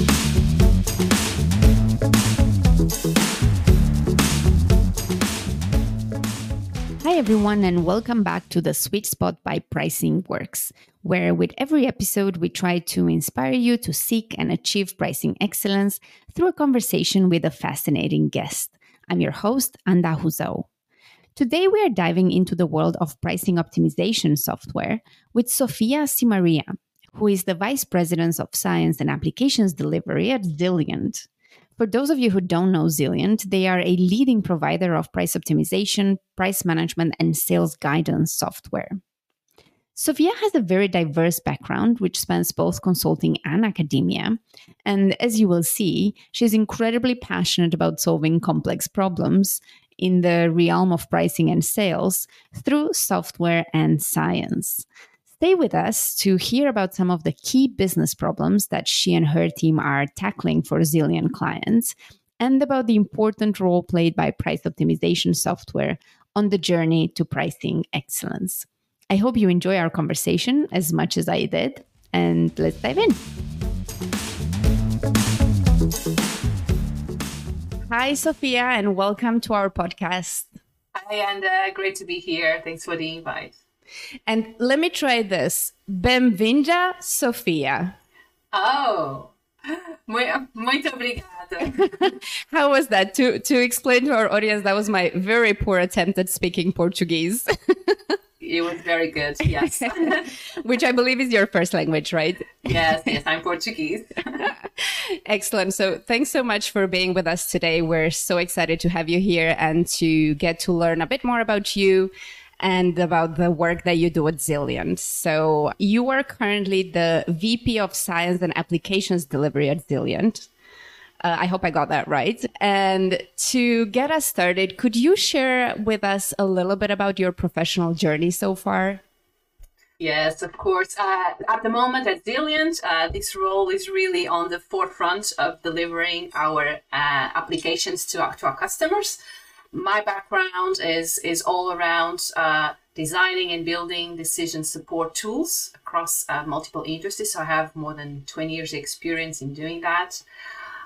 Hi, everyone, and welcome back to the Sweet Spot by Pricing Works, where with every episode we try to inspire you to seek and achieve pricing excellence through a conversation with a fascinating guest. I'm your host, Anda Huzau. Today, we are diving into the world of pricing optimization software with Sofia Simaria, who is the Vice President of Science and Applications Delivery at Zilliant. For those of you who don't know Zilliant, they are a leading provider of price optimization, price management, and sales guidance software. Sofia has a very diverse background, which spans both consulting and academia. And as you will see, she's incredibly passionate about solving complex problems in the realm of pricing and sales through software and science. Stay with us to hear about some of the key business problems that she and her team are tackling for Zilliant clients and about the important role played by price optimization software on the journey to pricing excellence. I hope you enjoy our conversation as much as I did, and let's dive in. Hi, Sofia, and welcome to our podcast. Hi, and great to be here. Thanks for the invite. And let me try this. Benvinda, Sofia. Oh, muito obrigada. How was that? To to explain to our audience, that was my very poor attempt at speaking Portuguese. it was very good. Yes. Which I believe is your first language, right? Yes, yes, I'm Portuguese. Excellent. So thanks so much for being with us today. We're so excited to have you here and to get to learn a bit more about you and about the work that you do at Zilliant. So you are currently the VP of Science and Applications Delivery at Zilliant. Uh, I hope I got that right. And to get us started, could you share with us a little bit about your professional journey so far? Yes, of course. Uh, at the moment at Zilliant, uh, this role is really on the forefront of delivering our uh, applications to to our customers my background is is all around uh, designing and building decision support tools across uh, multiple industries. So I have more than 20 years experience in doing that.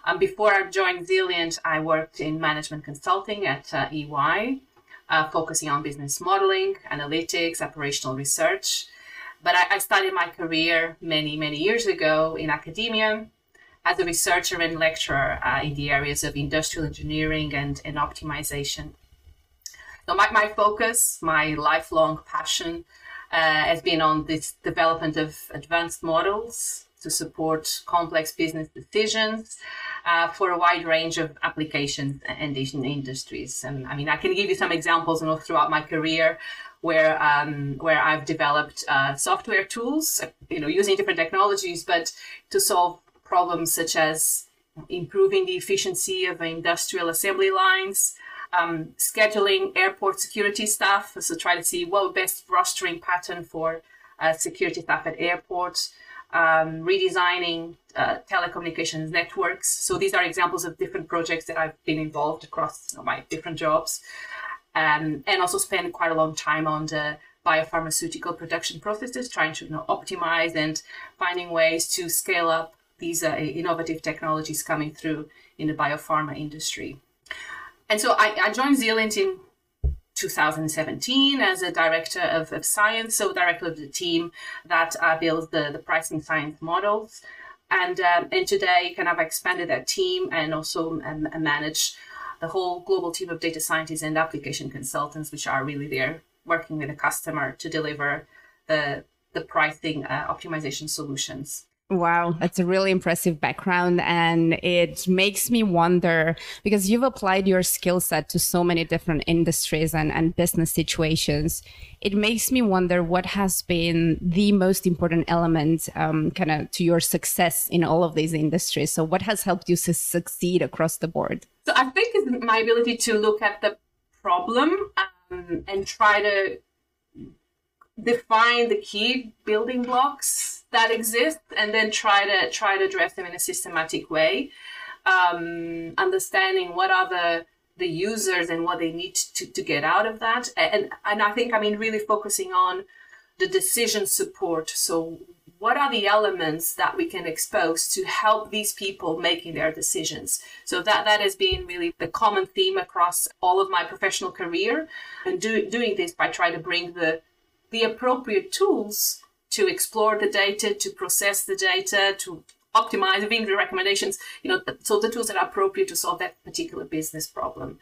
Um, before I joined Zilliant, I worked in management consulting at uh, EY, uh, focusing on business modeling, analytics, operational research. But I, I started my career many, many years ago in academia as a researcher and lecturer uh, in the areas of industrial engineering and, and optimization. So my, my focus, my lifelong passion uh, has been on this development of advanced models to support complex business decisions uh, for a wide range of applications and industries. And I mean, I can give you some examples you know, throughout my career where um, where I've developed uh, software tools, you know, using different technologies, but to solve problems such as improving the efficiency of industrial assembly lines, um, scheduling airport security staff, so try to see what best rostering pattern for uh, security staff at airports, um, redesigning uh, telecommunications networks. So these are examples of different projects that I've been involved across you know, my different jobs, um, and also spend quite a long time on the biopharmaceutical production processes, trying to you know, optimize and finding ways to scale up these uh, innovative technologies coming through in the biopharma industry. And so I, I joined Zilliant in 2017 as a director of, of science, so director of the team that uh, builds the, the pricing science models. And, um, and today kind of expanded that team and also um, manage the whole global team of data scientists and application consultants, which are really there working with the customer to deliver the, the pricing uh, optimization solutions. Wow, that's a really impressive background. And it makes me wonder because you've applied your skill set to so many different industries and, and business situations. It makes me wonder what has been the most important element um, kind of to your success in all of these industries. So, what has helped you to succeed across the board? So, I think it's my ability to look at the problem um, and try to define the key building blocks that exist and then try to try to address them in a systematic way. Um, understanding what are the the users and what they need to, to get out of that. And and i think i mean really focusing on the decision support. So what are the elements that we can expose to help these people making their decisions? So that that has been really the common theme across all of my professional career. And do, doing this by trying to bring the the appropriate tools to explore the data to process the data to optimize the recommendations you know so the tools that are appropriate to solve that particular business problem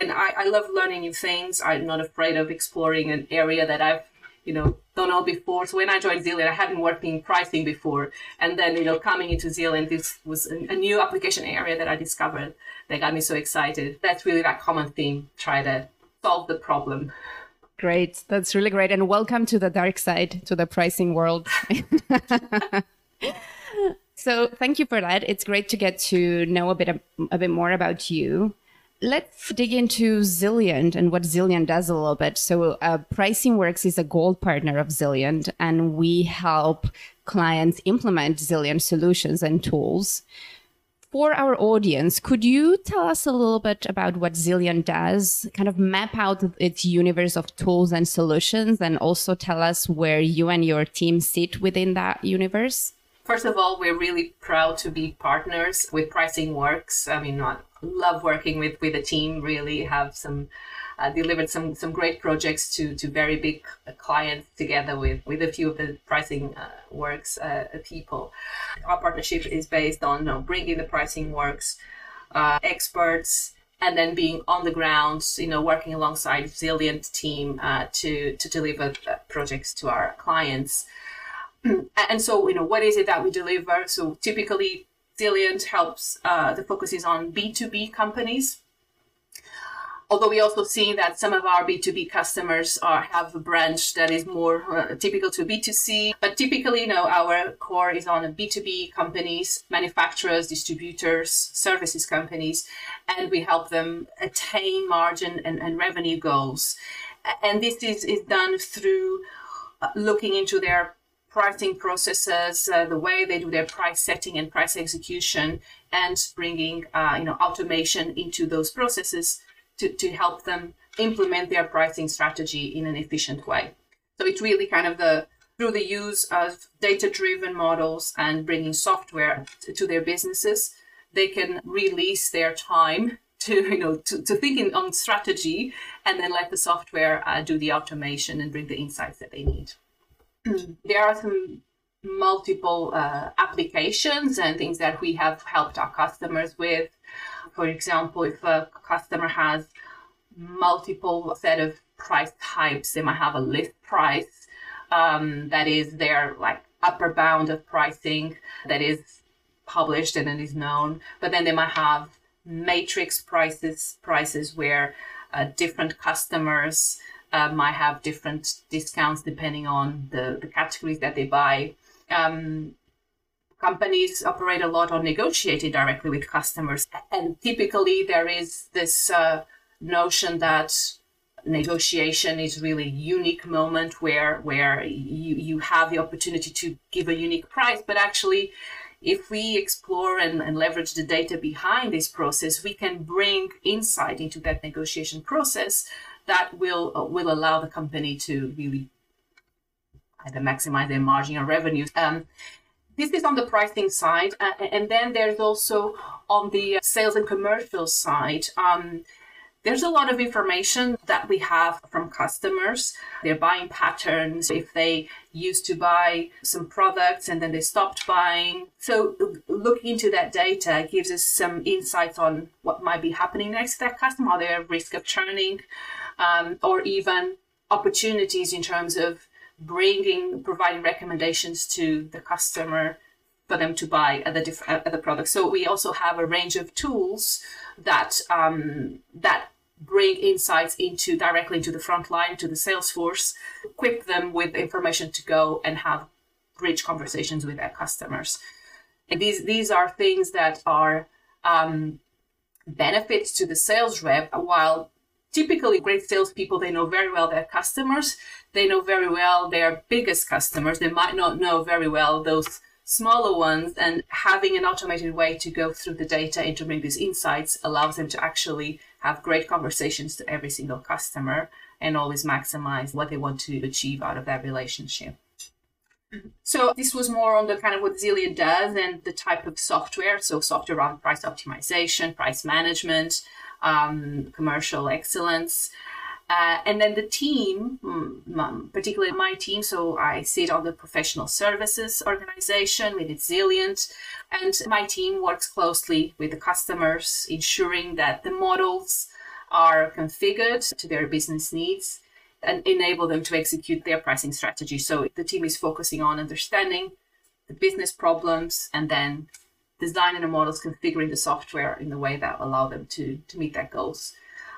and I, I love learning new things i'm not afraid of exploring an area that i've you know, don't know before. So when I joined Zilliant, I hadn't worked in pricing before. And then, you know, coming into Zilliant, this was a, a new application area that I discovered that got me so excited. That's really that common theme, try to solve the problem. Great. That's really great. And welcome to the dark side, to the pricing world. so thank you for that. It's great to get to know a bit, a bit more about you. Let's dig into Zilliant and what Zilliant does a little bit. So, uh, Pricing Works is a gold partner of Zilliant, and we help clients implement Zilliant solutions and tools. For our audience, could you tell us a little bit about what Zilliant does? Kind of map out its universe of tools and solutions, and also tell us where you and your team sit within that universe? First of all, we're really proud to be partners with Pricing Works. I mean, not love working with with a team. Really have some uh, delivered some some great projects to to very big clients together with with a few of the pricing uh, works uh, people. Our partnership is based on you know, bringing the pricing works uh, experts and then being on the ground, you know, working alongside Zilliant team uh, to to deliver projects to our clients. and so, you know, what is it that we deliver? So typically Zilliant helps, the focus is on B2B companies. Although we also see that some of our B2B customers are, have a branch that is more uh, typical to B2C, but typically, you know, our core is on B2B companies, manufacturers, distributors, services companies, and we help them attain margin and, and revenue goals. And this is, is done through uh, looking into their pricing processes, uh, the way they do their price setting and price execution, and bringing uh, you know automation into those processes to, to help them implement their pricing strategy in an efficient way. So it's really kind of the through the use of data-driven models and bringing software to, their businesses, they can release their time to you know to, to think on strategy and then let the software uh, do the automation and bring the insights that they need. there are some multiple uh, applications and things that we have helped our customers with. For example, if a customer has multiple set of price types, they might have a list price um, that is their like upper bound of pricing that is published and it is known. But then they might have matrix prices prices where uh, different customers uh, might have different discounts depending on the, the categories that they buy. Um, companies operate a lot on negotiating directly with customers. And typically, there is this uh, notion that negotiation is really unique moment where where you, you have the opportunity to give a unique price but actually if we explore and, and leverage the data behind this process we can bring insight into that negotiation process that will will allow the company to really either maximize their margin or revenues. Um, this is on the pricing side, uh, and then there's also on the sales and commercial side. Um, there's a lot of information that we have from customers, their buying patterns, if they used to buy some products and then they stopped buying. So, looking into that data gives us some insights on what might be happening next to that customer. Are they at risk of churning? um, or even opportunities in terms of bringing, providing recommendations to the customer for them to buy other different other products. So we also have a range of tools that um, that bring insights into directly into the front line to the sales force, equip them with information to go and have rich conversations with their customers. And these these are things that are um, benefits to the sales rep while typically great salespeople, they know very well their customers. They know very well their biggest customers. They might not know very well those smaller ones. And having an automated way to go through the data and to bring these insights allows them to actually have great conversations to every single customer and always maximize what they want to achieve out of that relationship. Mm-hmm. So this was more on the kind of what Zilliant does and the type of software. So software around price optimization, price management, um, commercial excellence. Uh, and then the team, mm, particularly my team, so I sit on the professional services organization with Zilliant, and my team works closely with the customers, ensuring that the models are configured to their business needs and enable them to execute their pricing strategy. So the team is focusing on understanding the business problems and then designing the models, configuring the software in the way that allow them to, to meet their goals.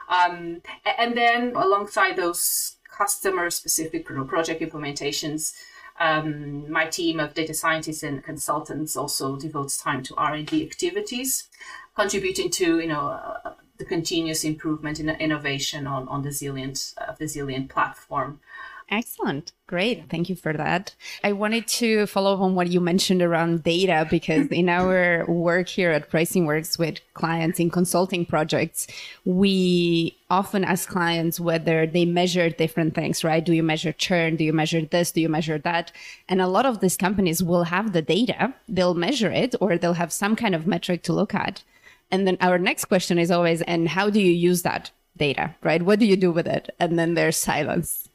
Um, and then alongside those customer specific project implementations, um, my team of data scientists and consultants also devotes time to R&D activities, contributing to you know uh, the continuous improvement in innovation on, on the Zilliant, uh, the Zilliant platform. Excellent. Great. Thank you for that. I wanted to follow up on what you mentioned around data because in our work here at Pricing Works with clients in consulting projects, we often ask clients whether they measure different things, right? Do you measure churn? Do you measure this? Do you measure that? And a lot of these companies will have the data, they'll measure it, or they'll have some kind of metric to look at. And then our next question is always, and how do you use that data, right? What do you do with it? And then there's silence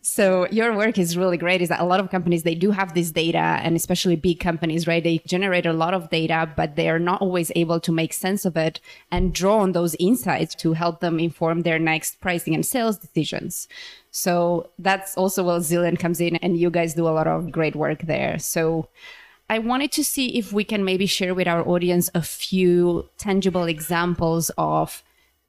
so your work is really great is that a lot of companies they do have this data and especially big companies right they generate a lot of data but they are not always able to make sense of it and draw on those insights to help them inform their next pricing and sales decisions. So that's also where zilliant comes in and you guys do a lot of great work there. So I wanted to see if we can maybe share with our audience a few tangible examples of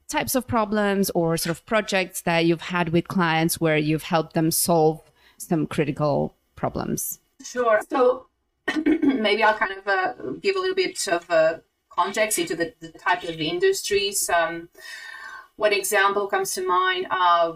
types of problems or sort of projects that you've had with clients where you've helped them solve some critical problems? Sure. So maybe I'll kind of uh, give a little bit of uh, context into the, the type of industries. Um, one example comes to mind. Uh,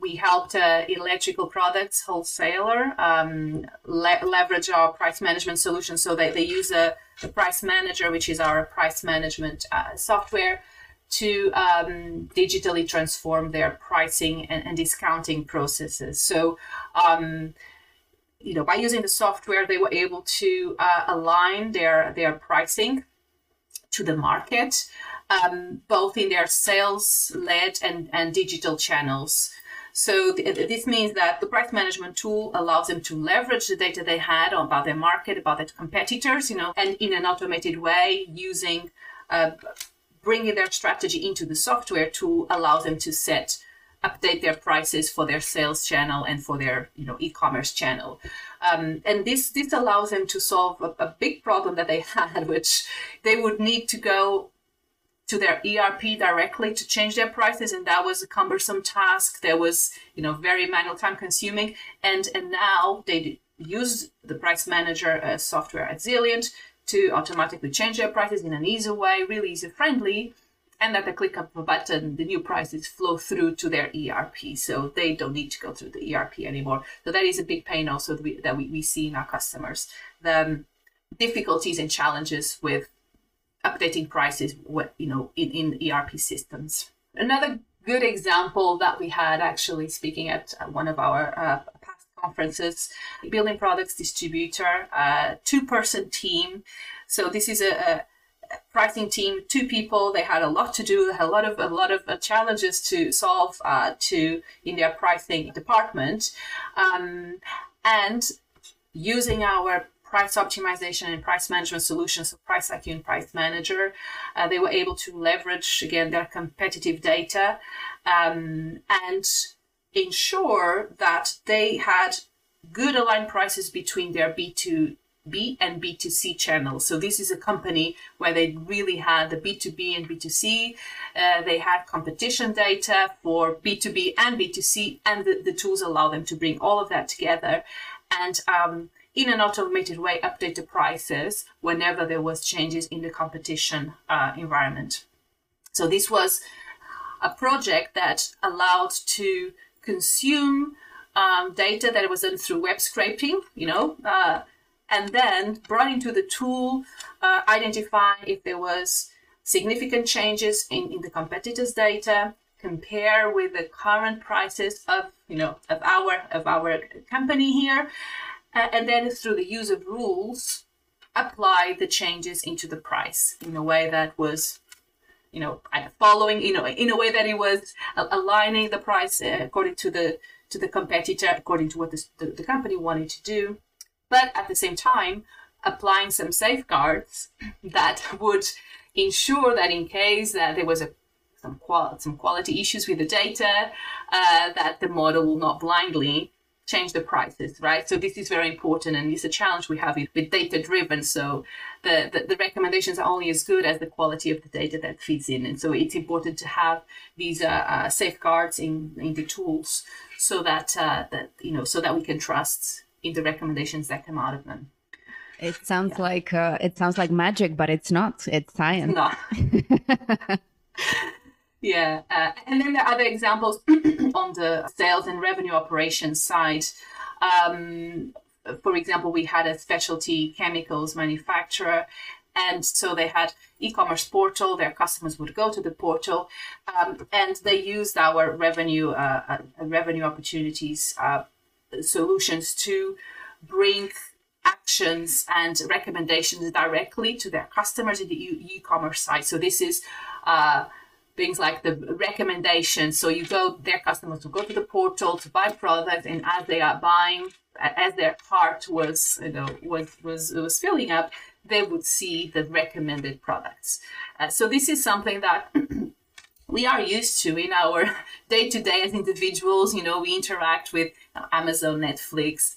we helped uh, electrical products wholesaler um, le- leverage our price management solution. So they, they use a, a price manager, which is our price management uh, software, to um, digitally transform their pricing and, and discounting processes. So, um, you know, by using the software, they were able to uh, align their their pricing to the market, um, both in their sales led and, and digital channels. So th- this means that the price management tool allows them to leverage the data they had about their market, about their competitors, you know, and in an automated way using uh, bringing their strategy into the software to allow them to set update their prices for their sales channel and for their you know e-commerce channel. Um, and this this allows them to solve a, a, big problem that they had which they would need to go to their erp directly to change their prices and that was a cumbersome task. That was you know very manual time consuming and and now they use the price manager uh, software at zilliant to automatically change their prices in an easy way, really user friendly, and at the click of a button, the new prices flow through to their ERP. So they don't need to go through the ERP anymore. So that is a big pain also that we, that we, we see in our customers. The um, difficulties and challenges with updating prices, you know, in, in ERP systems. Another good example that we had actually speaking at one of our uh, conferences, building products distributor, a two person team. So this is a, a, pricing team, two people. They had a lot to do. A lot of a lot of uh, challenges to solve uh, to in their pricing department, um, and using our price optimization and price management solutions, so Price IQ and Price Manager. Uh, they were able to leverage again their competitive data um, and ensure that they had good aligned prices between their B2B and B2C channels. So this is a company where they really had the B2B and B2C. Uh, they had competition data for B2B and B2C, and the, the, tools allow them to bring all of that together and um, in an automated way update the prices whenever there was changes in the competition uh, environment. So this was a project that allowed to consume um, data that was done through web scraping, you know, uh, and then brought into the tool, uh, identify if there was significant changes in, in the competitors' data, compare with the current prices of, you know, of our of our company here, uh, and then through the use of rules, apply the changes into the price in a way that was you know following you know in a way that it was aligning the price uh, according to the to the competitor according to what the, the, company wanted to do but at the same time applying some safeguards that would ensure that in case that there was a some, qual- some quality issues with the data, uh, that the model will not blindly change the prices, right? So this is very important, and it's a challenge we have with data driven. So the, the, the recommendations are only as good as the quality of the data that feeds in, and so it's important to have these uh, uh, safeguards in in the tools so that uh, that you know so that we can trust in the recommendations that come out of them. It sounds yeah. like uh, it sounds like magic, but it's not. It's science. No. yeah, uh, and then there are other examples on the sales and revenue operations side. Um, for example, we had a specialty chemicals manufacturer, and so they had e-commerce portal. Their customers would go to the portal, um, and they used our revenue uh, uh revenue opportunities uh, solutions to bring actions and recommendations directly to their customers in the e-commerce site. So this is uh, things like the recommendations. So you go, their customers will go to the portal to buy products, and as they are buying, as their cart was, you know, was was was filling up, they would see the recommended products. Uh, so this is something that. we are used to in our day to day as individuals. You know, we interact with Amazon, Netflix,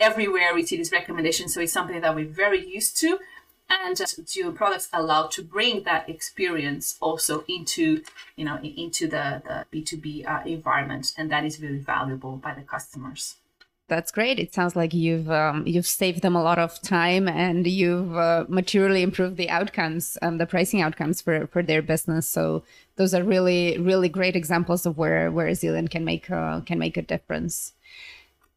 everywhere we see these recommendations. So it's something that we're very used to. And do products allow to bring that experience also into, you know, into the, the B2B uh, environment. And that is really valuable by the customers. That's great. It sounds like you've um, you've saved them a lot of time and you've uh, materially improved the outcomes, um, the pricing outcomes for, for their business. So those are really really great examples of where where Zilliant can make a, can make a difference.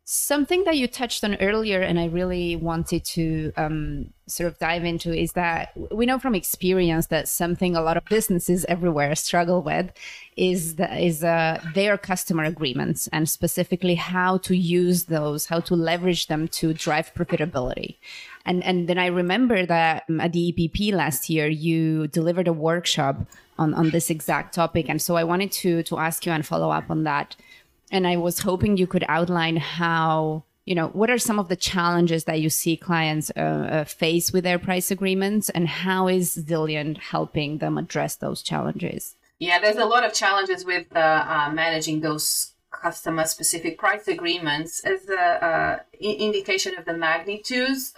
Something that you touched on earlier, and I really wanted to um, sort of dive into, is that we know from experience that something a lot of businesses everywhere struggle with is the, is uh, their customer agreements, and specifically how to use those, how to leverage them to drive profitability. And and then I remember that um, at the EPP last year, you delivered a workshop on on this exact topic, and so I wanted to to ask you and follow up on that and I was hoping you could outline how you know what are some of the challenges that you see clients uh, uh, face with their price agreements and how is zilliant helping them address those challenges? Yeah there's a lot of challenges with uh, uh managing those customer specific price agreements. As an uh, indication of the magnitudes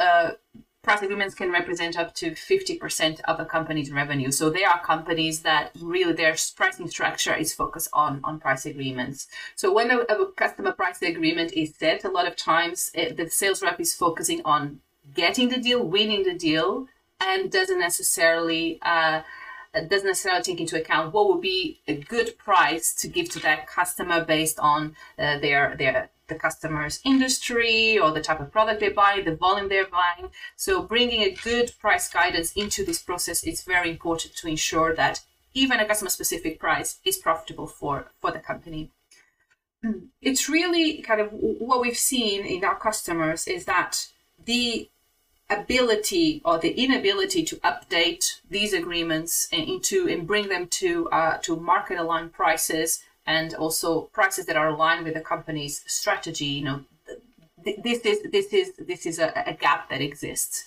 price agreements can represent up to 50% of a company's revenue. So there are companies that really their pricing structure is focused on, on price agreements. So when a, a customer price agreement is set, a lot of times it, the sales rep is focusing on getting the deal, winning the deal, and doesn't necessarily uh, doesn't necessarily take into account what would be a good price to give to that customer based on uh, their their the customer's industry or the type of product they buy, the volume they're buying. So bringing a good price guidance into this process is very important to ensure that even a customer specific price is profitable for, for the company. It's really kind of what we've seen in our customers is that the ability or the inability to update these agreements into and bring them to uh, to market aligned prices and also prices that are aligned with the company's strategy. You know, this is this is this is a, a gap that exists.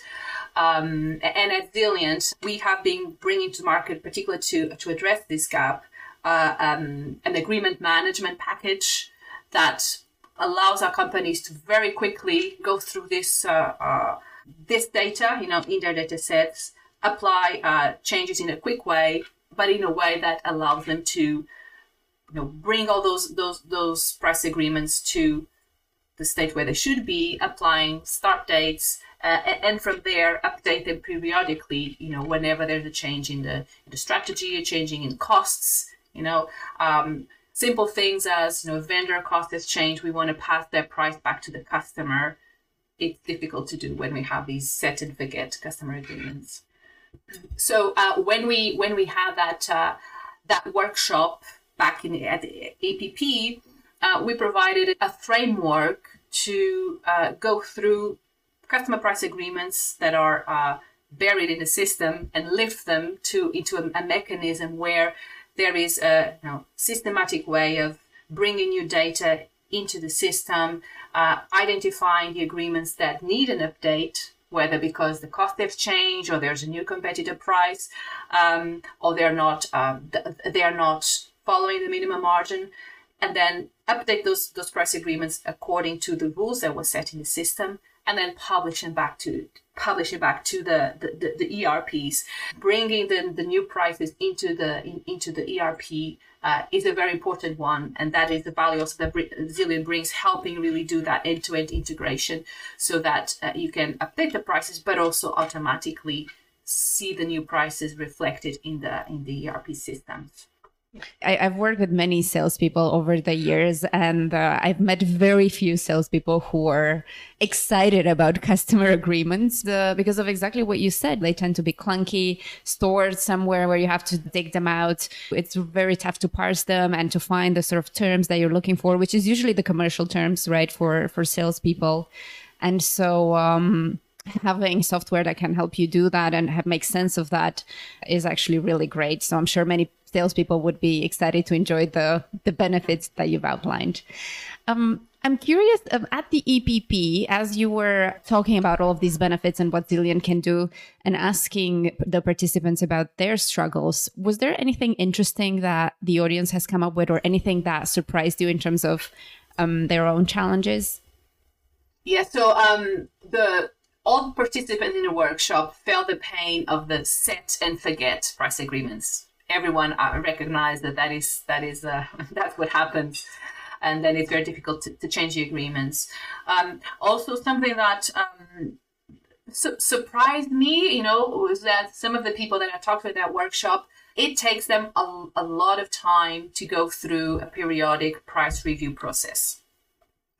Um, and at Zilliant, we have been bringing to market, particularly to to address this gap, uh, um, an agreement management package that allows our companies to very quickly go through this uh, uh, this data, you know, in their data sets, apply uh, changes in a quick way, but in a way that allows them to you know bring all those those those price agreements to the state where they should be applying start dates uh, and from there update them periodically you know whenever there's a change in the, in the strategy a changing in costs you know. Um, simple things as you know vendor cost has changed we want to pass that price back to the customer. It's difficult to do when we have these set and forget customer agreements. So uh, when we when we have that uh, that workshop back in at the EPP, uh, we provided a framework to uh, go through customer price agreements that are uh, buried in the system and lift them to into a, a mechanism where there is a you know, systematic way of bringing new data into the system, uh, identifying the agreements that need an update, whether because the cost has changed or there's a new competitor price, um, or they're not um, they're not following the minimum margin, and then update those those price agreements according to the rules that were set in the system, and then publish them back to publish it back to the, the, the, the ERPs, bringing the, the new prices into the in, into the ERP uh, is a very important one, and that is the value also that Zilliant brings, helping really do that end-to-end integration, so that uh, you can update the prices, but also automatically see the new prices reflected in the in the ERP systems. I, have worked with many salespeople over the years, and uh, I've met very few salespeople who are excited about customer agreements uh, because of exactly what you said. They tend to be clunky, stored somewhere where you have to dig them out. It's very tough to parse them and to find the sort of terms that you're looking for, which is usually the commercial terms, right, for for salespeople. And so, um, having software that can help you do that and have, make sense of that is actually really great. So I'm sure many salespeople would be excited to enjoy the the benefits that you've outlined. Um, I'm curious um, at the EPP, as you were talking about all of these benefits and what Zilliant can do and asking the participants about their struggles, was there anything interesting that the audience has come up with or anything that surprised you in terms of um, their own challenges? Yeah, so um, the all the participants in the workshop felt the pain of the set and forget price agreements everyone uh, recognize that that is that is uh, that's what happens and then it's very difficult to, to change the agreements. Um, also something that um, su- surprised me you know was that some of the people that i talked to at that workshop it takes them a, a lot of time to go through a periodic price review process.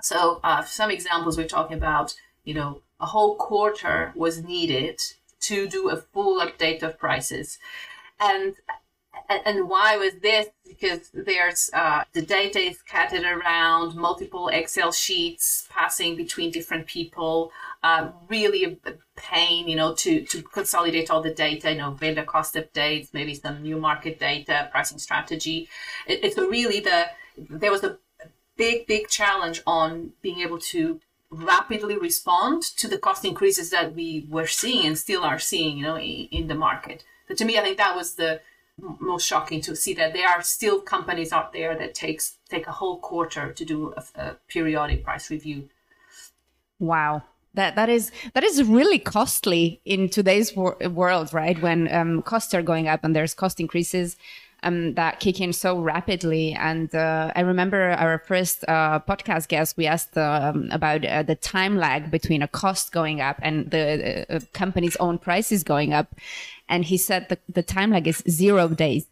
So uh, some examples we're talking about you know a whole quarter was needed to do a full update of prices. And and why was this? Because there's uh, the data is scattered around, multiple Excel sheets passing between different people. Uh, really a pain, you know, to to consolidate all the data. You know, vendor cost updates, maybe some new market data, pricing strategy. It, it's really the there was a big big challenge on being able to rapidly respond to the cost increases that we were seeing and still are seeing, you know, in, in the market. So to me, I think that was the most shocking to see that there are still companies out there that takes take a whole quarter to do a, a periodic price review. Wow, that that is that is really costly in today's wor- world, right? When um, costs are going up and there's cost increases. Um, that kick in so rapidly. And uh, I remember our first uh, podcast guest, we asked um, about uh, the time lag between a cost going up and the uh, company's own prices going up and he said the, the time lag is zero days.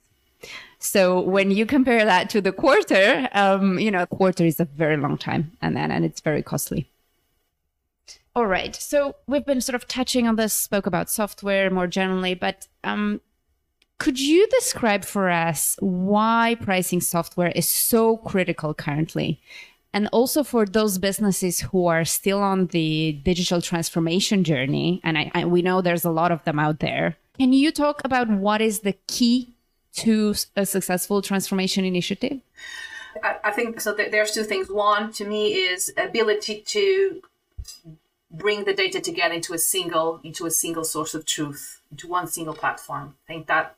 So when you compare that to the quarter, um, you know, a quarter is a very long time, and then and it's very costly. All right. So we've been sort of touching on this, spoke about software more generally, but um, could you describe for us why pricing software is so critical currently? And also for those businesses who are still on the digital transformation journey, and I, I, we know there's a lot of them out there. Can you talk about what is the key to a successful transformation initiative? I, think so. There's two things. One, to me, is ability to bring the data together into a single into a single source of truth, into one single platform. I think that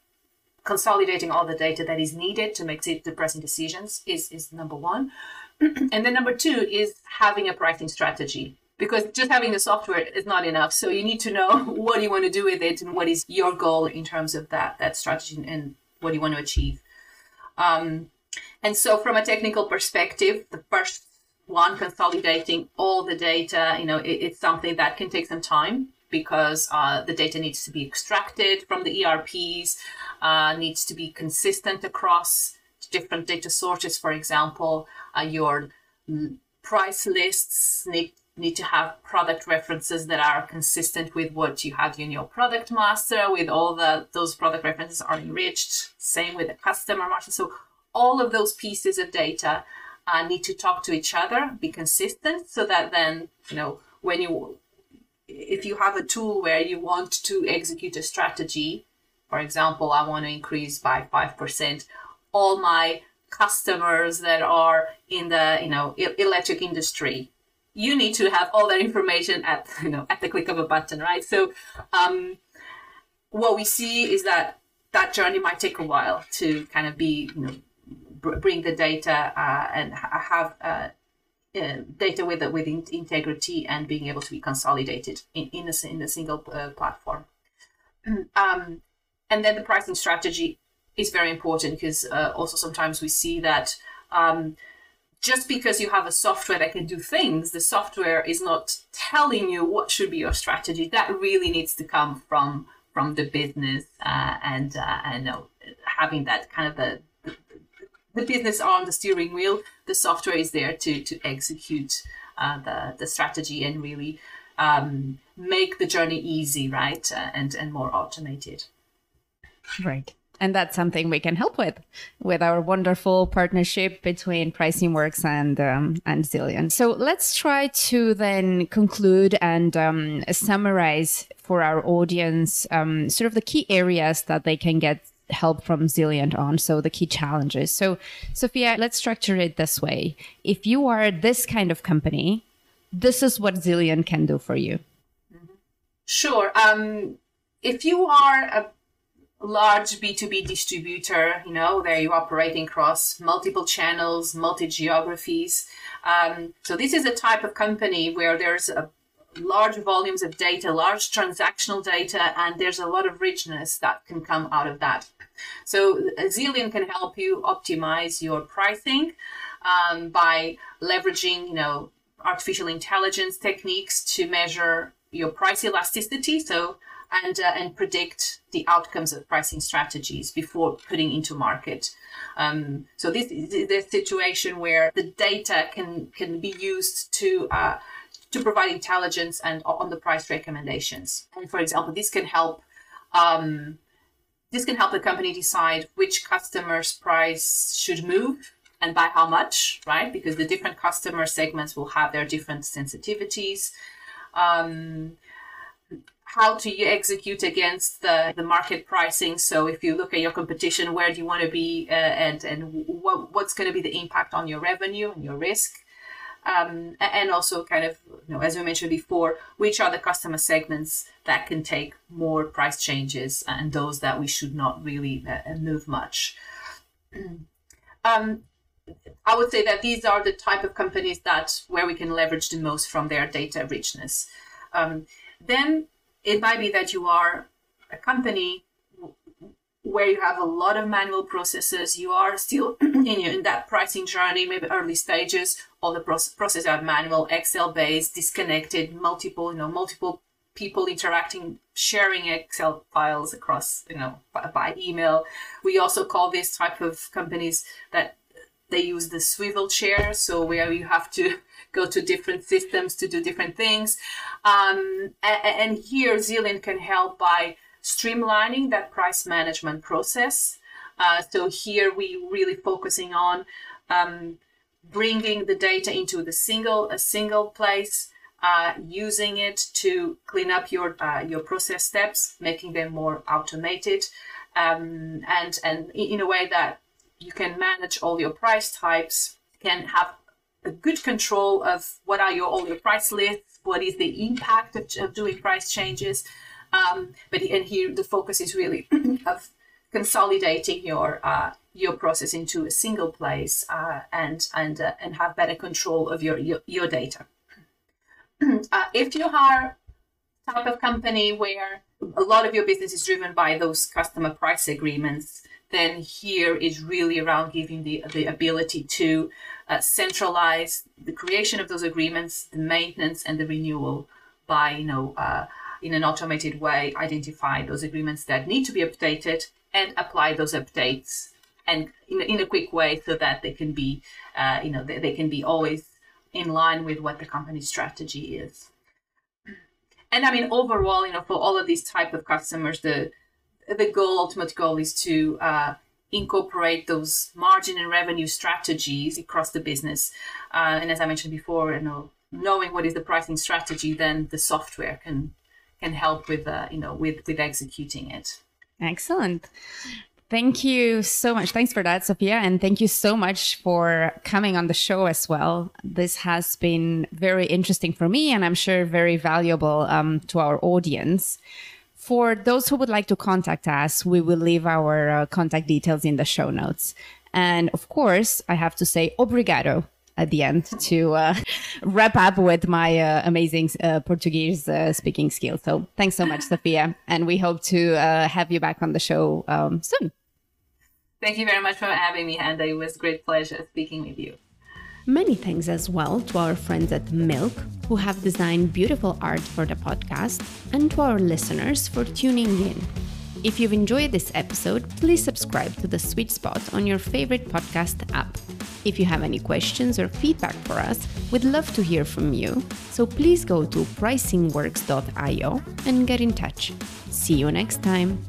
consolidating all the data that is needed to make the pricing decisions is is number one. and then number two is having a pricing strategy because just having the software is not enough. So you need to know what you want to do with it and what is your goal in terms of that that strategy and what you want to achieve. Um, and so, from a technical perspective, the first one, consolidating all the data, you know, it, it's something that can take some time because uh, the data needs to be extracted from the ERPs, uh, needs to be consistent across different data sources. For example, uh, your price lists need need to have product references that are consistent with what you have in your product master with all the those product references are enriched same with the customer master. So all of those pieces of data uh, need to talk to each other, be consistent, so that then you know when you if you have a tool where you want to execute a strategy, for example, I want to increase by five percent, all my customers that are in the you know electric industry you need to have all that information at you know at the click of a button right? So um, what we see is that that journey might take a while to kind of be you know br- bring the data uh, and ha- have uh, uh, data with with in- integrity and being able to be consolidated in in a, in a single uh, platform. Um, and then the pricing strategy is very important because uh, also sometimes we see that um, just because you have a software that can do things, the software is not telling you what should be your strategy. That really needs to come from from the business uh, and uh, and uh, having that kind of the, the, business on the steering wheel. The software is there to to execute uh, the the strategy and really um, make the journey easy, right, uh, and and more automated. Right and that's something we can help with with our wonderful partnership between pricing works and um, and zilliant. So let's try to then conclude and um, summarize for our audience um, sort of the key areas that they can get help from zilliant on so the key challenges. So sofia let's structure it this way. If you are this kind of company this is what zilliant can do for you. Sure. Um, if you are a large B2B distributor, you know, there you're operating across multiple channels, multi geographies. Um, so this is a type of company where there's a large volumes of data, large transactional data, and there's a lot of richness that can come out of that. So Zilliant can help you optimize your pricing um, by leveraging, you know, artificial intelligence techniques to measure your price elasticity. So and uh, and predict the outcomes of pricing strategies before putting into market. Um, so this is the situation where the data can can be used to uh, to provide intelligence and on the price recommendations. And for example, this can help. Um, this can help the company decide which customer's price should move and by how much, right? Because the different customer segments will have their different sensitivities. Um, how to execute against the, the market pricing. So if you look at your competition, where do you want to be uh, and, and what, what's going to be the impact on your revenue and your risk? Um, and also kind of, you know, as we mentioned before, which are the customer segments that can take more price changes and those that we should not really uh, move much. um, I would say that these are the type of companies that where we can leverage the most from their data richness. Um, then it might be that you are a company where you have a lot of manual processes. You are still in, in that pricing journey maybe early stages. All the processes are manual excel based disconnected multiple you know multiple people interacting sharing excel files across you know by, by email. We also call this type of companies that they use the swivel chair so where you have to go to different systems to do different things. Um, and, and, here Zilliant can help by streamlining that price management process. Uh, so here we really focusing on um, bringing the data into the single a single place, uh, using it to clean up your uh, your process steps, making them more automated, um, and and in a way that you can manage all your price types, can have a good control of what are your all your price lists, what is the impact of, of doing price changes. Um, but and here the focus is really of consolidating your uh, your process into a single place uh, and and uh, and have better control of your your, your data. Uh, if you are type of company where a lot of your business is driven by those customer price agreements, then here is really around giving the, the ability to uh, centralize the creation of those agreements, the maintenance and the renewal by, you know, uh, in an automated way, identify those agreements that need to be updated and apply those updates and in, in a quick way so that they can be, uh, you know, they, they can be always in line with what the company's strategy is. And I mean, overall, you know, for all of these type of customers, the the goal, ultimate goal, is to uh, incorporate those margin and revenue strategies across the business. Uh, and as I mentioned before, you know, knowing what is the pricing strategy, then the software can can help with uh, you know with with executing it. Excellent. Thank you so much. Thanks for that, Sofia. And thank you so much for coming on the show as well. This has been very interesting for me, and I'm sure very valuable um, to our audience. For those who would like to contact us, we will leave our uh, contact details in the show notes. And of course, I have to say obrigado at the end to uh, wrap up with my uh, amazing uh, Portuguese uh, speaking skills. So thanks so much, Sofia. And we hope to uh, have you back on the show um, soon. Thank you very much for having me, and It was great pleasure speaking with you. Many thanks as well to our friends at Milk, who have designed beautiful art for the podcast, and to our listeners for tuning in. If you've enjoyed this episode, please subscribe to The Sweet Spot on your favorite podcast app. If you have any questions or feedback for us, we'd love to hear from you. So please go to pricingworks.io and get in touch. See you next time.